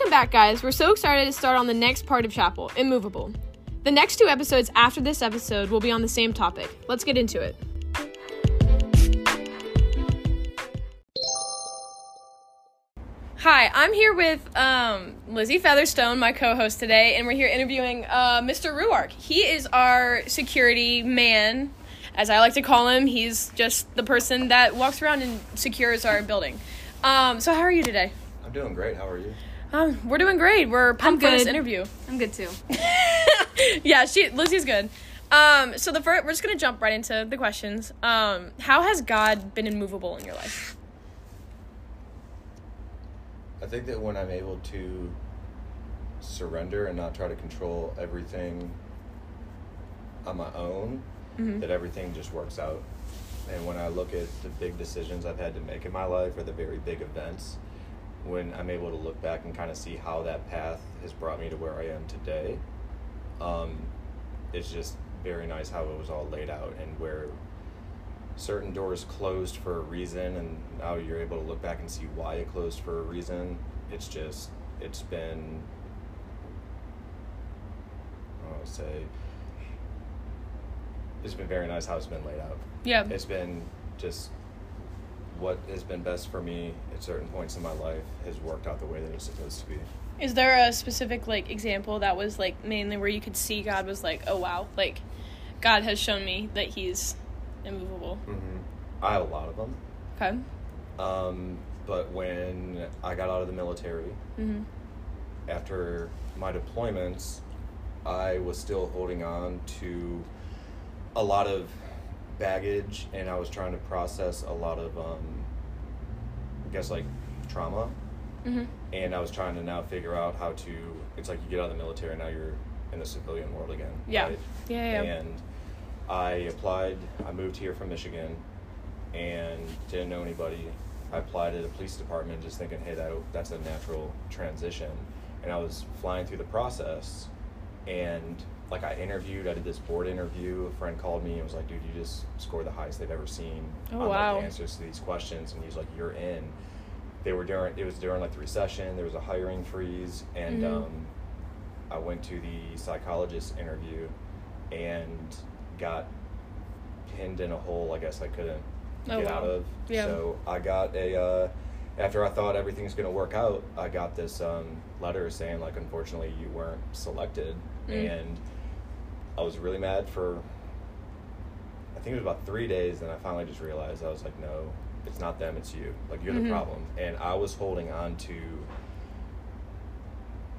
Welcome back, guys. We're so excited to start on the next part of Chapel, Immovable. The next two episodes after this episode will be on the same topic. Let's get into it. Hi, I'm here with um, Lizzie Featherstone, my co-host today, and we're here interviewing uh, Mr. Ruark. He is our security man, as I like to call him. He's just the person that walks around and secures our building. Um, so, how are you today? I'm doing great. How are you? Um, we're doing great. We're pumped for this good. interview. I'm good too. yeah, she Lizzie's good. Um, so the first, we're just gonna jump right into the questions. Um, how has God been immovable in your life? I think that when I'm able to surrender and not try to control everything on my own, Mhm. that everything just works out. And when I look at the big decisions I've had to make in my life or the very big events, when I'm able to look back and kind of see how that path has brought me to where I am today, um, it's just very nice how it was all laid out and where certain doors closed for a reason and now you're able to look back and see why it closed for a reason it's just it's been i to say it's been very nice how it's been laid out Yeah. it's been just what has been best for me at certain points in my life has worked out the way that it's supposed to be Is there a specific like example that was like mainly where you could see God was like, oh wow, like God has shown me that He's immovable. mm-hmm. i have a lot of them Okay. um, but when i got out of the military Mm-hmm. after my deployments, I was still holding on to a lot of baggage and I was trying to process a lot of, um, I guess, like trauma. Mm-hmm. And I was trying to now figure out how to, it's like you get out of the military, now you're in the civilian world again. Yeah. right? Yeah, yeah. And I applied, I moved here from Michigan and didn't know anybody. I applied to the police department just thinking, hey, that, that's a natural transition. And I was flying through the process and like I interviewed, I did this board interview. A friend called me and was like, dude, you just scored the highest they've ever seen Oh, on wow. like, the answers to these questions. And he's like, you're in. They were during, it was during like the recession, there was a hiring freeze. And Mhm. um, I went to the psychologist interview and got pinned in a hole I guess I couldn't Oh, get wow. out of. Yeah. So I got a uh, after I thought everything's gonna work out, I got this um, letter saying like unfortunately you weren't selected Mm. and I was really mad for I think it was about three days and I finally just realized I was like, No, it's not them, it's you. Like you're Mhm. the problem. And I was holding on to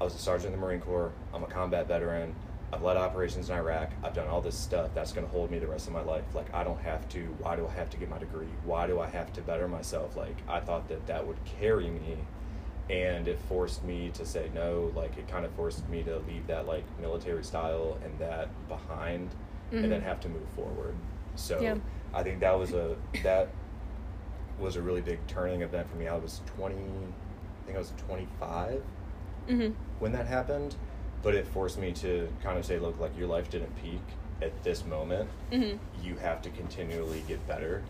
I was a sergeant in the Marine Corps. I'm a combat veteran. I've led operations in Iraq. I've done all this stuff that's going to hold me the rest of my life. Like, I don't have to. Why do I have to get my degree? Why do I have to better myself? Like, I thought that that would carry me. And it forced me to say no. Like, it kind of forced me to leave that, like, military style and that behind and then Mhm. have to move forward. So, Yeah. I think that was a, that was a really big turning event for me. I was 20, I think I was 25 Mm-hmm. when that happened, but it forced me to kind of say, look, like your life didn't peak at this moment. Mm-hmm. You have to continually get better,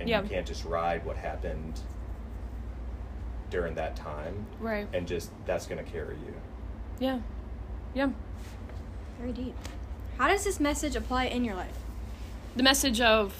and Yeah. you can't just ride what happened during that time, Right. and just that's gonna carry you. Yeah. Yeah. Very deep. How does this message apply in your life? The message of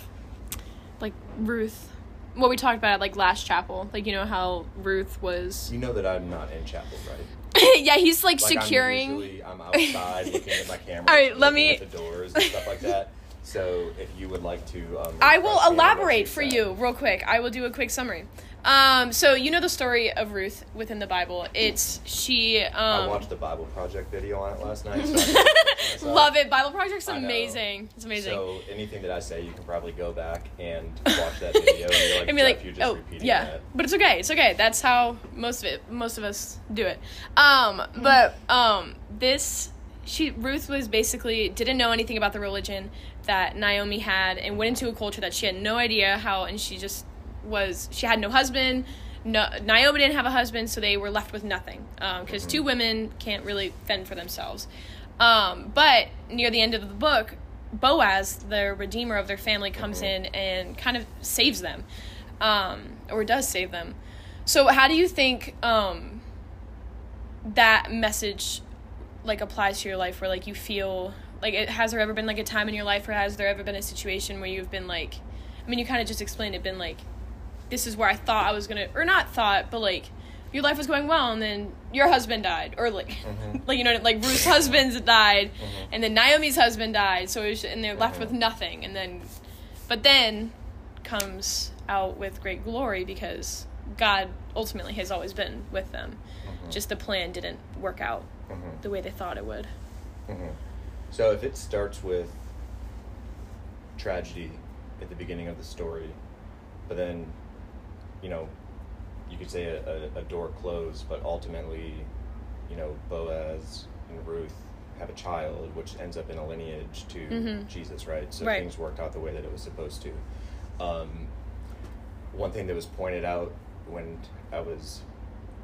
like Ruth what we talked about at like last chapel. Like you know how Ruth was You know that I'm not in chapel, right? Yeah, he's like, Like, securing I'm, usually, I'm outside looking at my camera. All right, let me- at the doors and stuff like that. So if you would like to, um, I will refresh me on what elaborate for you real quick. I will do a quick summary. Um, so you know the story of Ruth within the Bible. It's she. Um, I watched the Bible Project video on it last night. So Love it. Bible Project's amazing. It's amazing. So anything that I say, you can probably go back and watch that video, and like, and be like, you're just oh, repeating yeah, that. but it's okay. It's okay. That's how most of it, most of us do it. Um, but um, this, she Ruth was basically didn't know anything about the religion that Naomi had, and went into a culture that she had no idea how, and she just was. She had no husband. No, Naomi didn't have a husband, so they were left with nothing. Because two women can't really fend for themselves. Um, but near the end of the book, Boaz, the redeemer of their family, comes in and kind of saves them, um, or does save them. So, how do you think um, that message like applies to your life where like you feel like it has there ever been like a time in your life or has there ever been a situation where you've been like I mean you kind of just explained it been like this is where I thought I was going to or not thought but like your life was going well and then your husband died or like Mhm. like you know like Ruth's husband died Mhm. and then Naomi's husband died so it was, and they're left Mhm. with nothing and then but then comes out with great glory because God ultimately has always been with them Mhm. just the plan didn't work out Mhm. the way they thought it would Mhm. So if it starts with tragedy at the beginning of the story, but then, you know, you could say a, a, a door closed, but ultimately, you know, Boaz and Ruth have a child, which ends up in a lineage to Mhm. Jesus, right? So Right. things worked out the way that it was supposed to. Um, one thing that was pointed out when I was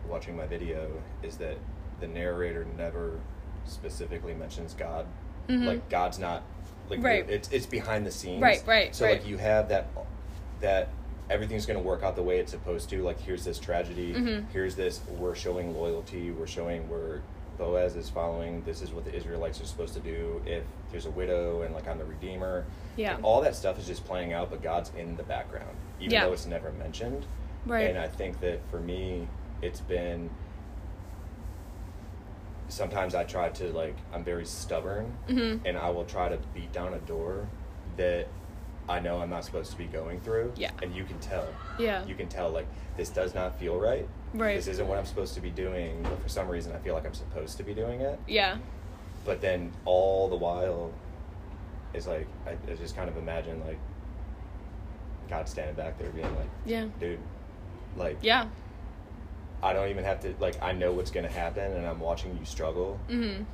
watching my video is that the narrator never specifically mentions God. Mhm. Like God's not like Right. it's it's behind the scenes. Right, right, So right. like you have that that everything's going to work out the way it's supposed to. Like here's this tragedy. Mhm. Here's this. We're showing loyalty. We're showing we're Boaz is following. This is what the Israelites are supposed to do. If there's a widow and like I'm the redeemer. Yeah. Like, all that stuff is just playing out, but God's in the background, even Yeah. though it's never mentioned. Right. And I think that for me, it's been. Sometimes I try to like I'm very stubborn, Mhm. and I will try to beat down a door that I know I'm not supposed to be going through. Yeah. And you can tell. Yeah. You can tell like this does not feel right. Right. This isn't what I'm supposed to be doing, but for some reason I feel like I'm supposed to be doing it. yeah But then all the while, it's like I, I just kind of imagine like God standing back there being like, yeah dude, like yeah I don't even have to like I know what's gonna happen and I'm watching you struggle. mhm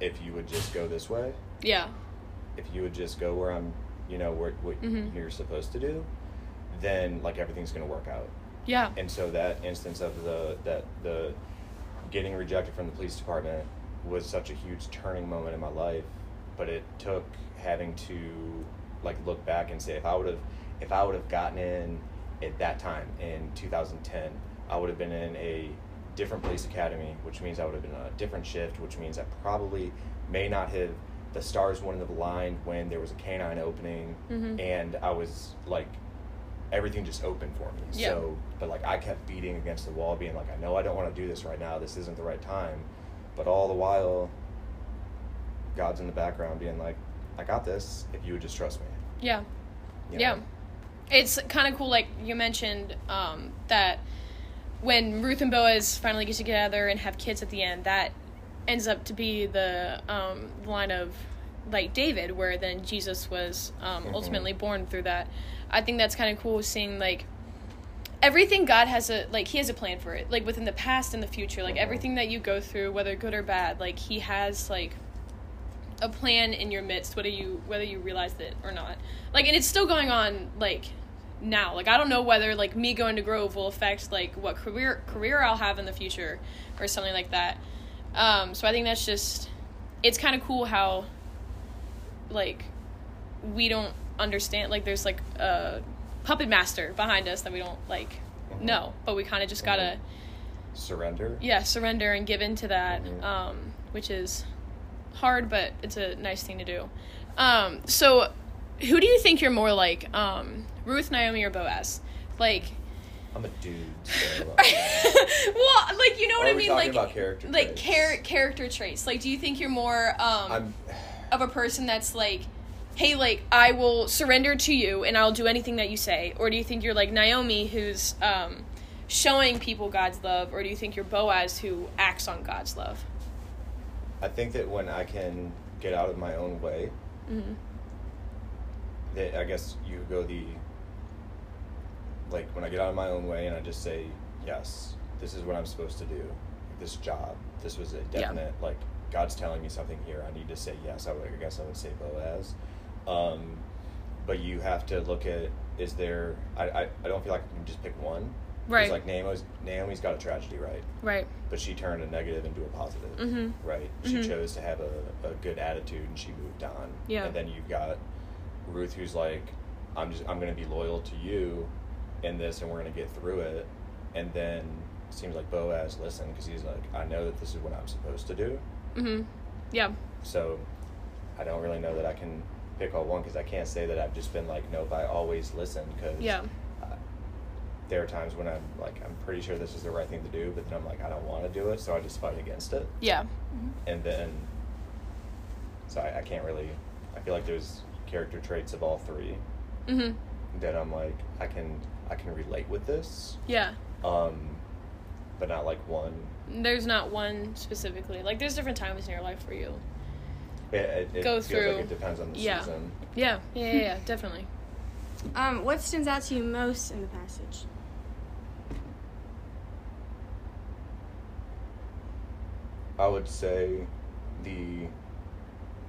If you would just go this way, yeah if you would just go where I'm, you know, where what Mhm. you're supposed to do, then like everything's gonna work out. yeah And so that instance of the that the getting rejected from the police department was such a huge turning moment in my life, but it took having to like look back and say if I would have if I would have gotten in at that time in 2010, I would have been in a different police academy, which means I would have been on a different shift, which means I probably may not have the stars wouldn't have aligned when there was a canine opening Mhm. and I was like everything just opened for me. Yeah. So but like I kept beating against the wall being like I know I don't want to do this right now. This isn't the right time. But all the while God's in the background being like I got this if you would just trust me. yeah you Yeah. It's kind of cool, like you mentioned, um, that when Ruth and Boaz finally get together and have kids at the end, that ends up to be the um, line of like David, where then Jesus was um, Mhm. ultimately born through that. I think that's kind of cool seeing like everything God has a like He has a plan for it, like within the past and the future, like Mhm. everything that you go through, whether good or bad, like He has like a plan in your midst whether you whether you realize it or not like and it's still going on like now like i don't know whether like me going to grove will affect like what career career i'll have in the future or something like that um so i think that's just it's kind of cool how like we don't understand like there's like a puppet master behind us that we don't like Mhm. know but we kind of just gotta Surrender. yeah surrender and give into that Mhm. um, which is hard but it's a nice thing to do um, so who do you think you're more like um, ruth naomi or boaz like I'm a dude. So well like you know what i mean like about character like traits? char- character traits like do you think you're more um, I'm of a person that's like hey like i will surrender to you and i'll do anything that you say or do you think you're like naomi who's um, showing people god's love or do you think you're boaz who acts on god's love I think that when I can get out of my own way, mm-hmm. That I guess you go the like when I get out of my own way and I just say yes, this is what I'm supposed to do. This job, this was a Yeah. definite like God's telling me something here. I need to say yes. I, would, I guess I would say Boaz, um, but you have to look at is there? I, I, I don't feel like I can just pick one. Right. Like Naomi's Naomi's got a tragedy, right? right But she turned a negative into a positive, Mhm. right? She Mhm. chose to have a, a good attitude and she moved on. Yeah. And then you've got Ruth who's like, I'm just I'm gonna be loyal to you in this and we're gonna get through it. And then seems like Boaz listened because he's like, I know that this is what I'm supposed to do. Mm-hmm. Yeah. So I don't really know that I can pick all one because I can't say that I've just been like, nope, I always listen because Yeah. there are times when I'm like, I'm pretty sure this is the right thing to do, but then I'm like, I don't want to do it, so I just fight against it. Yeah. And then, so I, I can't really, I feel like there's character traits of all three Mhm. that I'm like, I can, I can relate with this, Yeah. um, but not like one. There's not one specifically. Like there's different times in your life where you It, it, it Go feels through- like it depends on the yeah. season. Yeah. Yeah, yeah, yeah, definitely. Um, what stands out to you most in the passage? I would say the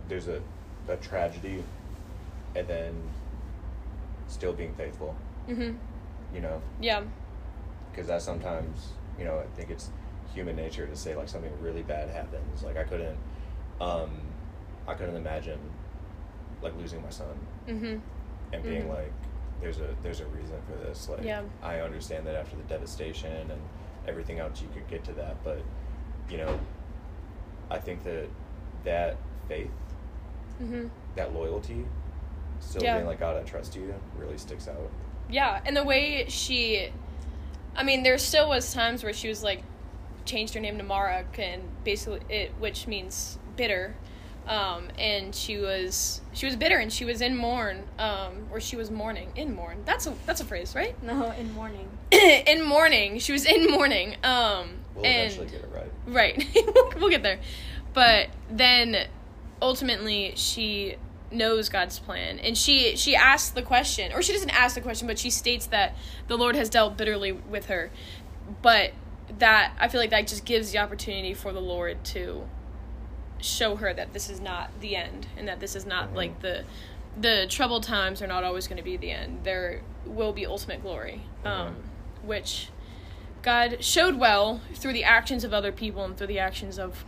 there's a a tragedy, and then still being faithful. Mhm. You know, Yeah. because that sometimes you know I think it's human nature to say like something really bad happens. Like I couldn't, um, I couldn't imagine like losing my son Mhm. and being Mhm. like, there's a there's a reason for this. Like Yeah. I understand that after the devastation and everything else, you could get to that, but you know, I think that that faith, Mhm. that loyalty, still Yeah. being like God, I trust you, really sticks out. Yeah, and the way she I mean, there still was times where she was like changed her name to Mara and basically it which means bitter. Um, and she was she was bitter and she was in mourn, um, or she was mourning. In mourn. That's a that's a phrase, right? No, in mourning. in mourning. She was in mourning. Um We'll and eventually get it right. Right. we'll get there. But then ultimately she knows God's plan and she she asks the question or she doesn't ask the question but she states that the Lord has dealt bitterly with her. But that I feel like that just gives the opportunity for the Lord to show her that this is not the end and that this is not Mhm. like the the troubled times are not always going to be the end. There will be ultimate glory. Um which God showed well through the actions of other people and through the actions of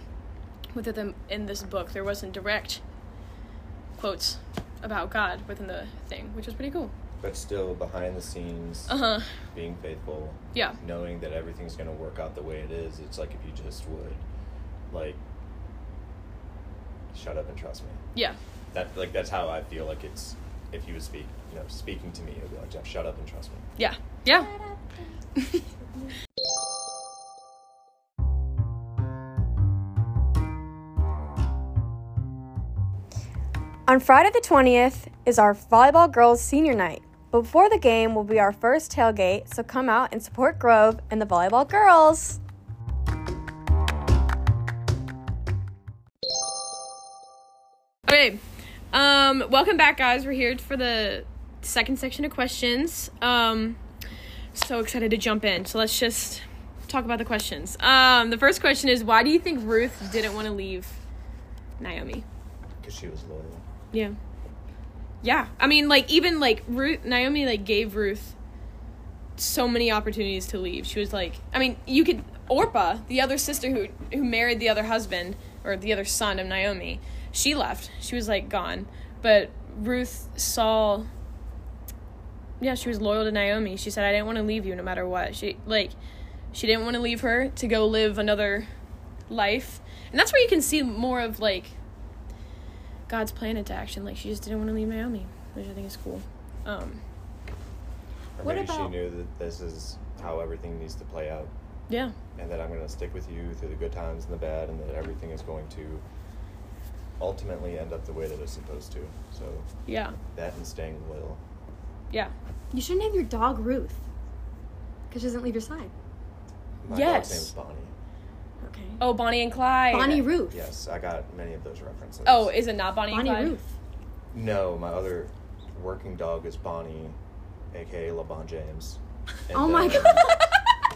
within them in this book. There wasn't direct quotes about God within the thing, which is pretty cool. But still behind the scenes, Uh huh. being faithful, Yeah. knowing that everything's gonna work out the way it is. It's like if you just would, like, shut up and trust me. Yeah. That like that's how I feel like it's. If he was speak, you know, speaking to me, it would be like, Jeff, shut up and trust me. Yeah. Yeah. On Friday the 20th is our volleyball girls senior night. But before the game will be our first tailgate, so come out and support Grove and the volleyball girls. Okay. Um, welcome back, guys. We're here for the second section of questions. Um, so excited to jump in. So let's just talk about the questions. Um, the first question is why do you think Ruth didn't want to leave Naomi? Because she was loyal. Yeah. Yeah. I mean, like even like Ruth Naomi like gave Ruth so many opportunities to leave. She was like, I mean, you could Orpah, the other sister who who married the other husband or the other son of Naomi, she left. She was like gone. But Ruth saw Yeah, she was loyal to Naomi. She said I didn't want to leave you no matter what. She like she didn't want to leave her to go live another life. And that's where you can see more of like God's plan into action. Like she just didn't want to leave Naomi, which I think is cool. Um, Or What maybe she knew that this is how everything needs to play out, yeah, and that I'm going to stick with you through the good times and the bad, and that everything is going to ultimately end up the way that it's supposed to. So yeah, that and staying loyal. yeah. You should name your dog Ruth. Because she doesn't leave your side. My Yes. dog's name's Bonnie. Okay. Oh, Bonnie and Clyde. Bonnie Ruth. Yes, I got many of those references. Oh, is it not Bonnie, Bonnie and Clyde? Ruth. no, my other working dog is Bonnie, aka LeBron James. And Oh my then, god.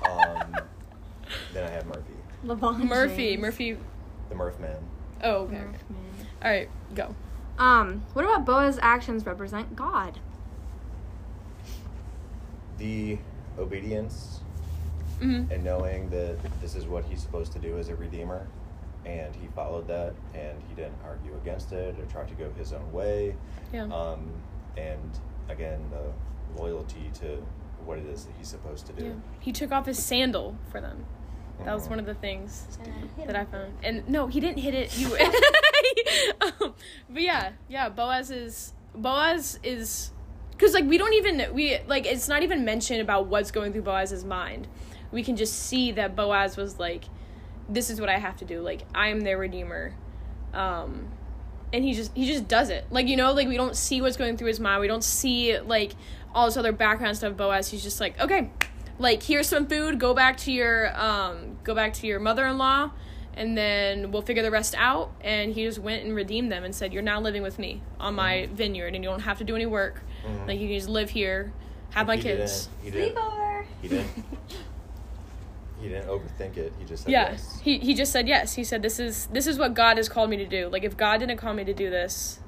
Um, then I have Murphy, LeVon Murphy, James. Murphy. the Murph man. Oh, okay. okay. Murph, All right, go. Um, what about Boaz's actions represent God? The obedience Mm-hmm. and knowing that this is what he's supposed to do as a redeemer, and he followed that, and he didn't argue against it or try to go his own way. Yeah. Um, and again, the loyalty to what it is that he's supposed to do. Yeah. He took off his sandal for them. That was Mhm. one of the things hit that. I found. And no, he didn't hit it. You. um, but yeah, yeah. Boaz is Boaz is because like we don't even we like it's not even mentioned about what's going through Boaz's mind. We can just see that Boaz was like, "This is what I have to do. Like I am their redeemer." Um, and he just he just does it. Like you know, like we don't see what's going through his mind. We don't see like all this other background stuff. Boaz, he's just like, okay, like here's some food. Go back to your um, go back to your mother in law, and then we'll figure the rest out. And he just went and redeemed them and said, you're now living with me on my vineyard, and you don't have to do any work. Mhm. Like you can just live here, have my he kids. Didn't, he didn't. Sleepover. He didn't. he didn't overthink it. He just said yeah, yes. he he just said yes. He said this is this is what God has called me to do. Like if God didn't call me to do this,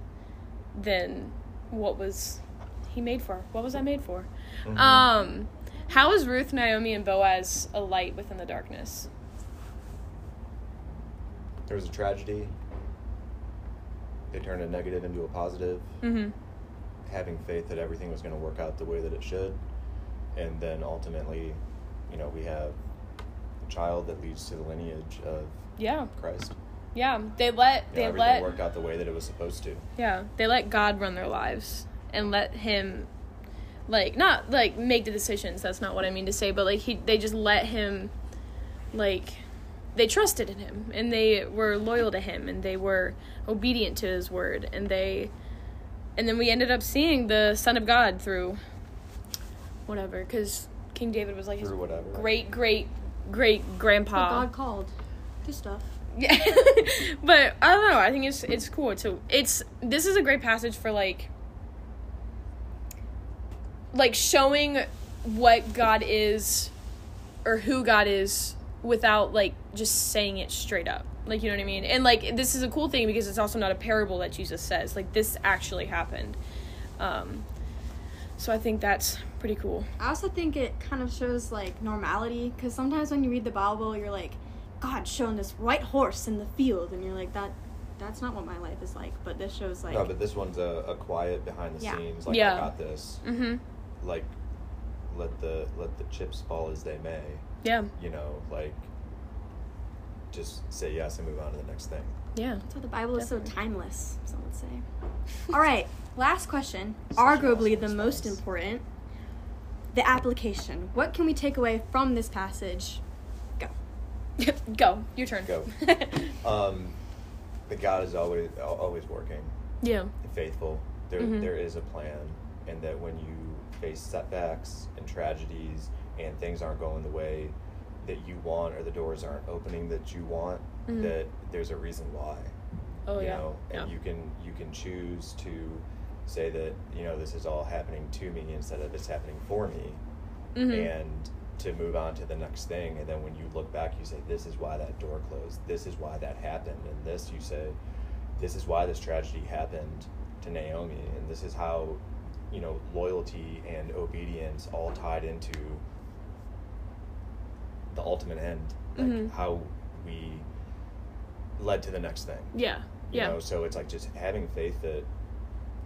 then what was he made for? What was I made for? Mhm. Um, how is Ruth, Naomi, and Boaz a light within the darkness? there was a tragedy. They turned a negative into a positive. Mm-hmm. having faith that everything was going to work out the way that it should. And then ultimately, you know, we have child that leads to the lineage of Yeah, Christ. yeah. They let You know, they let worked out the way that it was supposed to. yeah they let God run their lives and let Him, like not like make the decisions. That's not what I mean to say. But like he, they just let Him, like they trusted in Him and they were loyal to Him and they were obedient to His word and they, and then we ended up seeing the Son of God through, whatever, because King David was like his whatever. great great great grandpa. God called. Do stuff. Yeah, but I don't know. I think it's it's cool. It's a, it's this is a great passage for like like showing what God is or who God is without like just saying it straight up. Like you know what I mean? And like this is a cool thing because it's also not a parable that Jesus says. Like this actually happened. Um so I think that's pretty cool. I also think it kind of shows like normality because sometimes when you read the Bible, you're like, God showing this white horse in the field, and you're like, that, that's not what my life is like. But this shows like, no, but this one's a, a quiet behind the Yeah. scenes. Like Yeah. I got this. Mm-hmm. Like let the let the chips fall as they may. Yeah. You know, like just say yes and move on to the next thing. Yeah. so the Bible is so timeless. Some would say. All right, last question, arguably awesome the most important. The application. What can we take away from this passage? Go. Go. Your turn. Go. Um, but God is always always working. yeah. faithful. There, Mhm. there is a plan, and that when you face setbacks and tragedies and things aren't going the way that you want, or the doors aren't opening that you want, Mhm. that there's a reason why. Oh you yeah. know, and yeah. you can you can choose to say that you know this is all happening to me instead of it's happening for me, Mhm. and to move on to the next thing. And then when you look back, you say, "This is why that door closed. This is why that happened." And this, you say, "This is why this tragedy happened to Naomi." And this is how, you know, loyalty and obedience all tied into the ultimate end, like Mhm. how we led to the next thing. yeah. You Yeah. know, so it's like just having faith that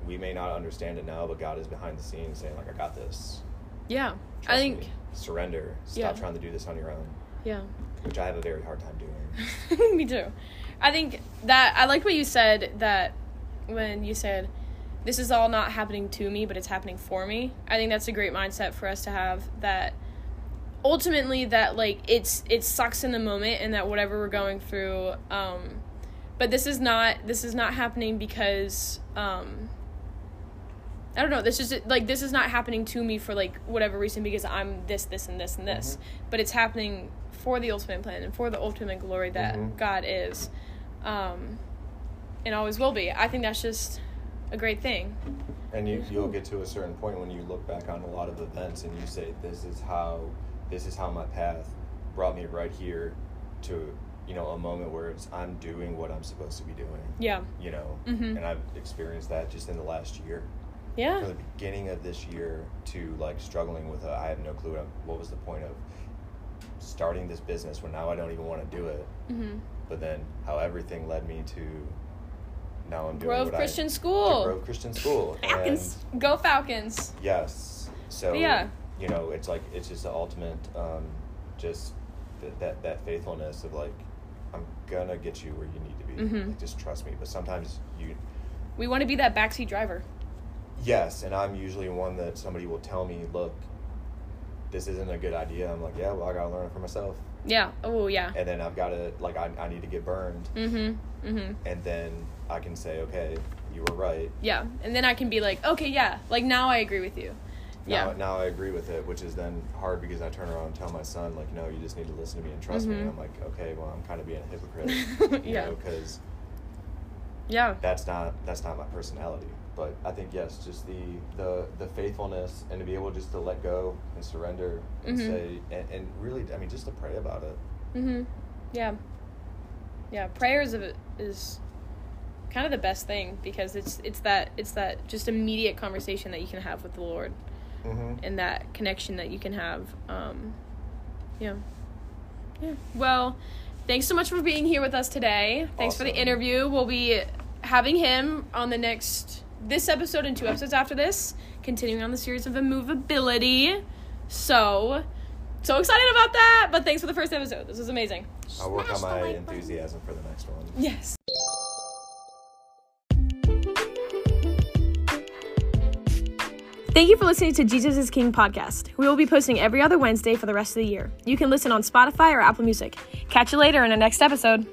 we may not understand it now, but God is behind the scenes saying, like, I got this. Yeah. I think me. surrender. Stop Yeah. trying to do this on your own, yeah. which I have a very hard time doing. Me too. I think that I like what you said that when you said this is all not happening to me, but it's happening for me. I think that's a great mindset for us to have that ultimately that like it's it sucks in the moment and that whatever we're going through um but this is not this is not happening because um I don't know. This is like this is not happening to me for like whatever reason because I'm this, this, and this, and this. Mhm. But it's happening for the ultimate plan and for the ultimate glory that Mhm. God is, um, and always will be. I think that's just a great thing. And you, you'll get to a certain point when you look back on a lot of events and you say, "This is how, this is how my path brought me right here to, you know, a moment where it's I'm doing what I'm supposed to be doing." Yeah. You know, Mhm. and I've experienced that just in the last year. Yeah. From the beginning of this year to like struggling with, a, I have no clue what, what was the point of starting this business when now I don't even want to do it. Mm-hmm. But then how everything led me to now I'm doing Grove I- Christian to School. Grove Christian School. Falcons. And Go Falcons. yes. So But yeah. you know, it's like it's just the ultimate, um, just th- that that faithfulness of like, I'm gonna get you where you need to be. Mhm. Like, just trust me. But sometimes you, We want to be that backseat driver. Yes, and I'm usually one that somebody will tell me, look, this isn't a good idea. I'm like, yeah, well, I gotta learn it for myself, Yeah. Oh yeah. and then I've got to like, I, I need to get burned, Mm-hmm. Mm-hmm. and then I can say, okay, you were right. Yeah. And then I can be like, okay, yeah. Like now I agree with you. Now, Yeah. now I agree with it, which is then hard because I turn around and tell my son, like, no, you just need to listen to me and trust me. Mhm. And I'm like, okay, well, I'm kind of being a hypocrite, you Yeah. because Yeah. that's not that's not my personality. But I think yes, just the the the faithfulness and to be able just to let go and surrender and Mhm. say and, and really, I mean, just to pray about it. Mm-hmm. Yeah. Yeah. Prayers of it is kind of the best thing because it's it's that it's that just immediate conversation that you can have with the Lord Mm-hmm. and that connection that you can have. Um, yeah. Yeah. Well, thanks so much for being here with us today. Thanks for the interview. We'll be having him on the next this episode and two episodes after this, continuing on the series of immovability. So, so excited about that! But thanks for the first episode. This was amazing. I'll work on Smash the my like button. enthusiasm for the next one. Yes. Thank you for listening to Jesus is King podcast. We will be posting every other Wednesday for the rest of the year. You can listen on Spotify or Apple Music. Catch you later in the next episode.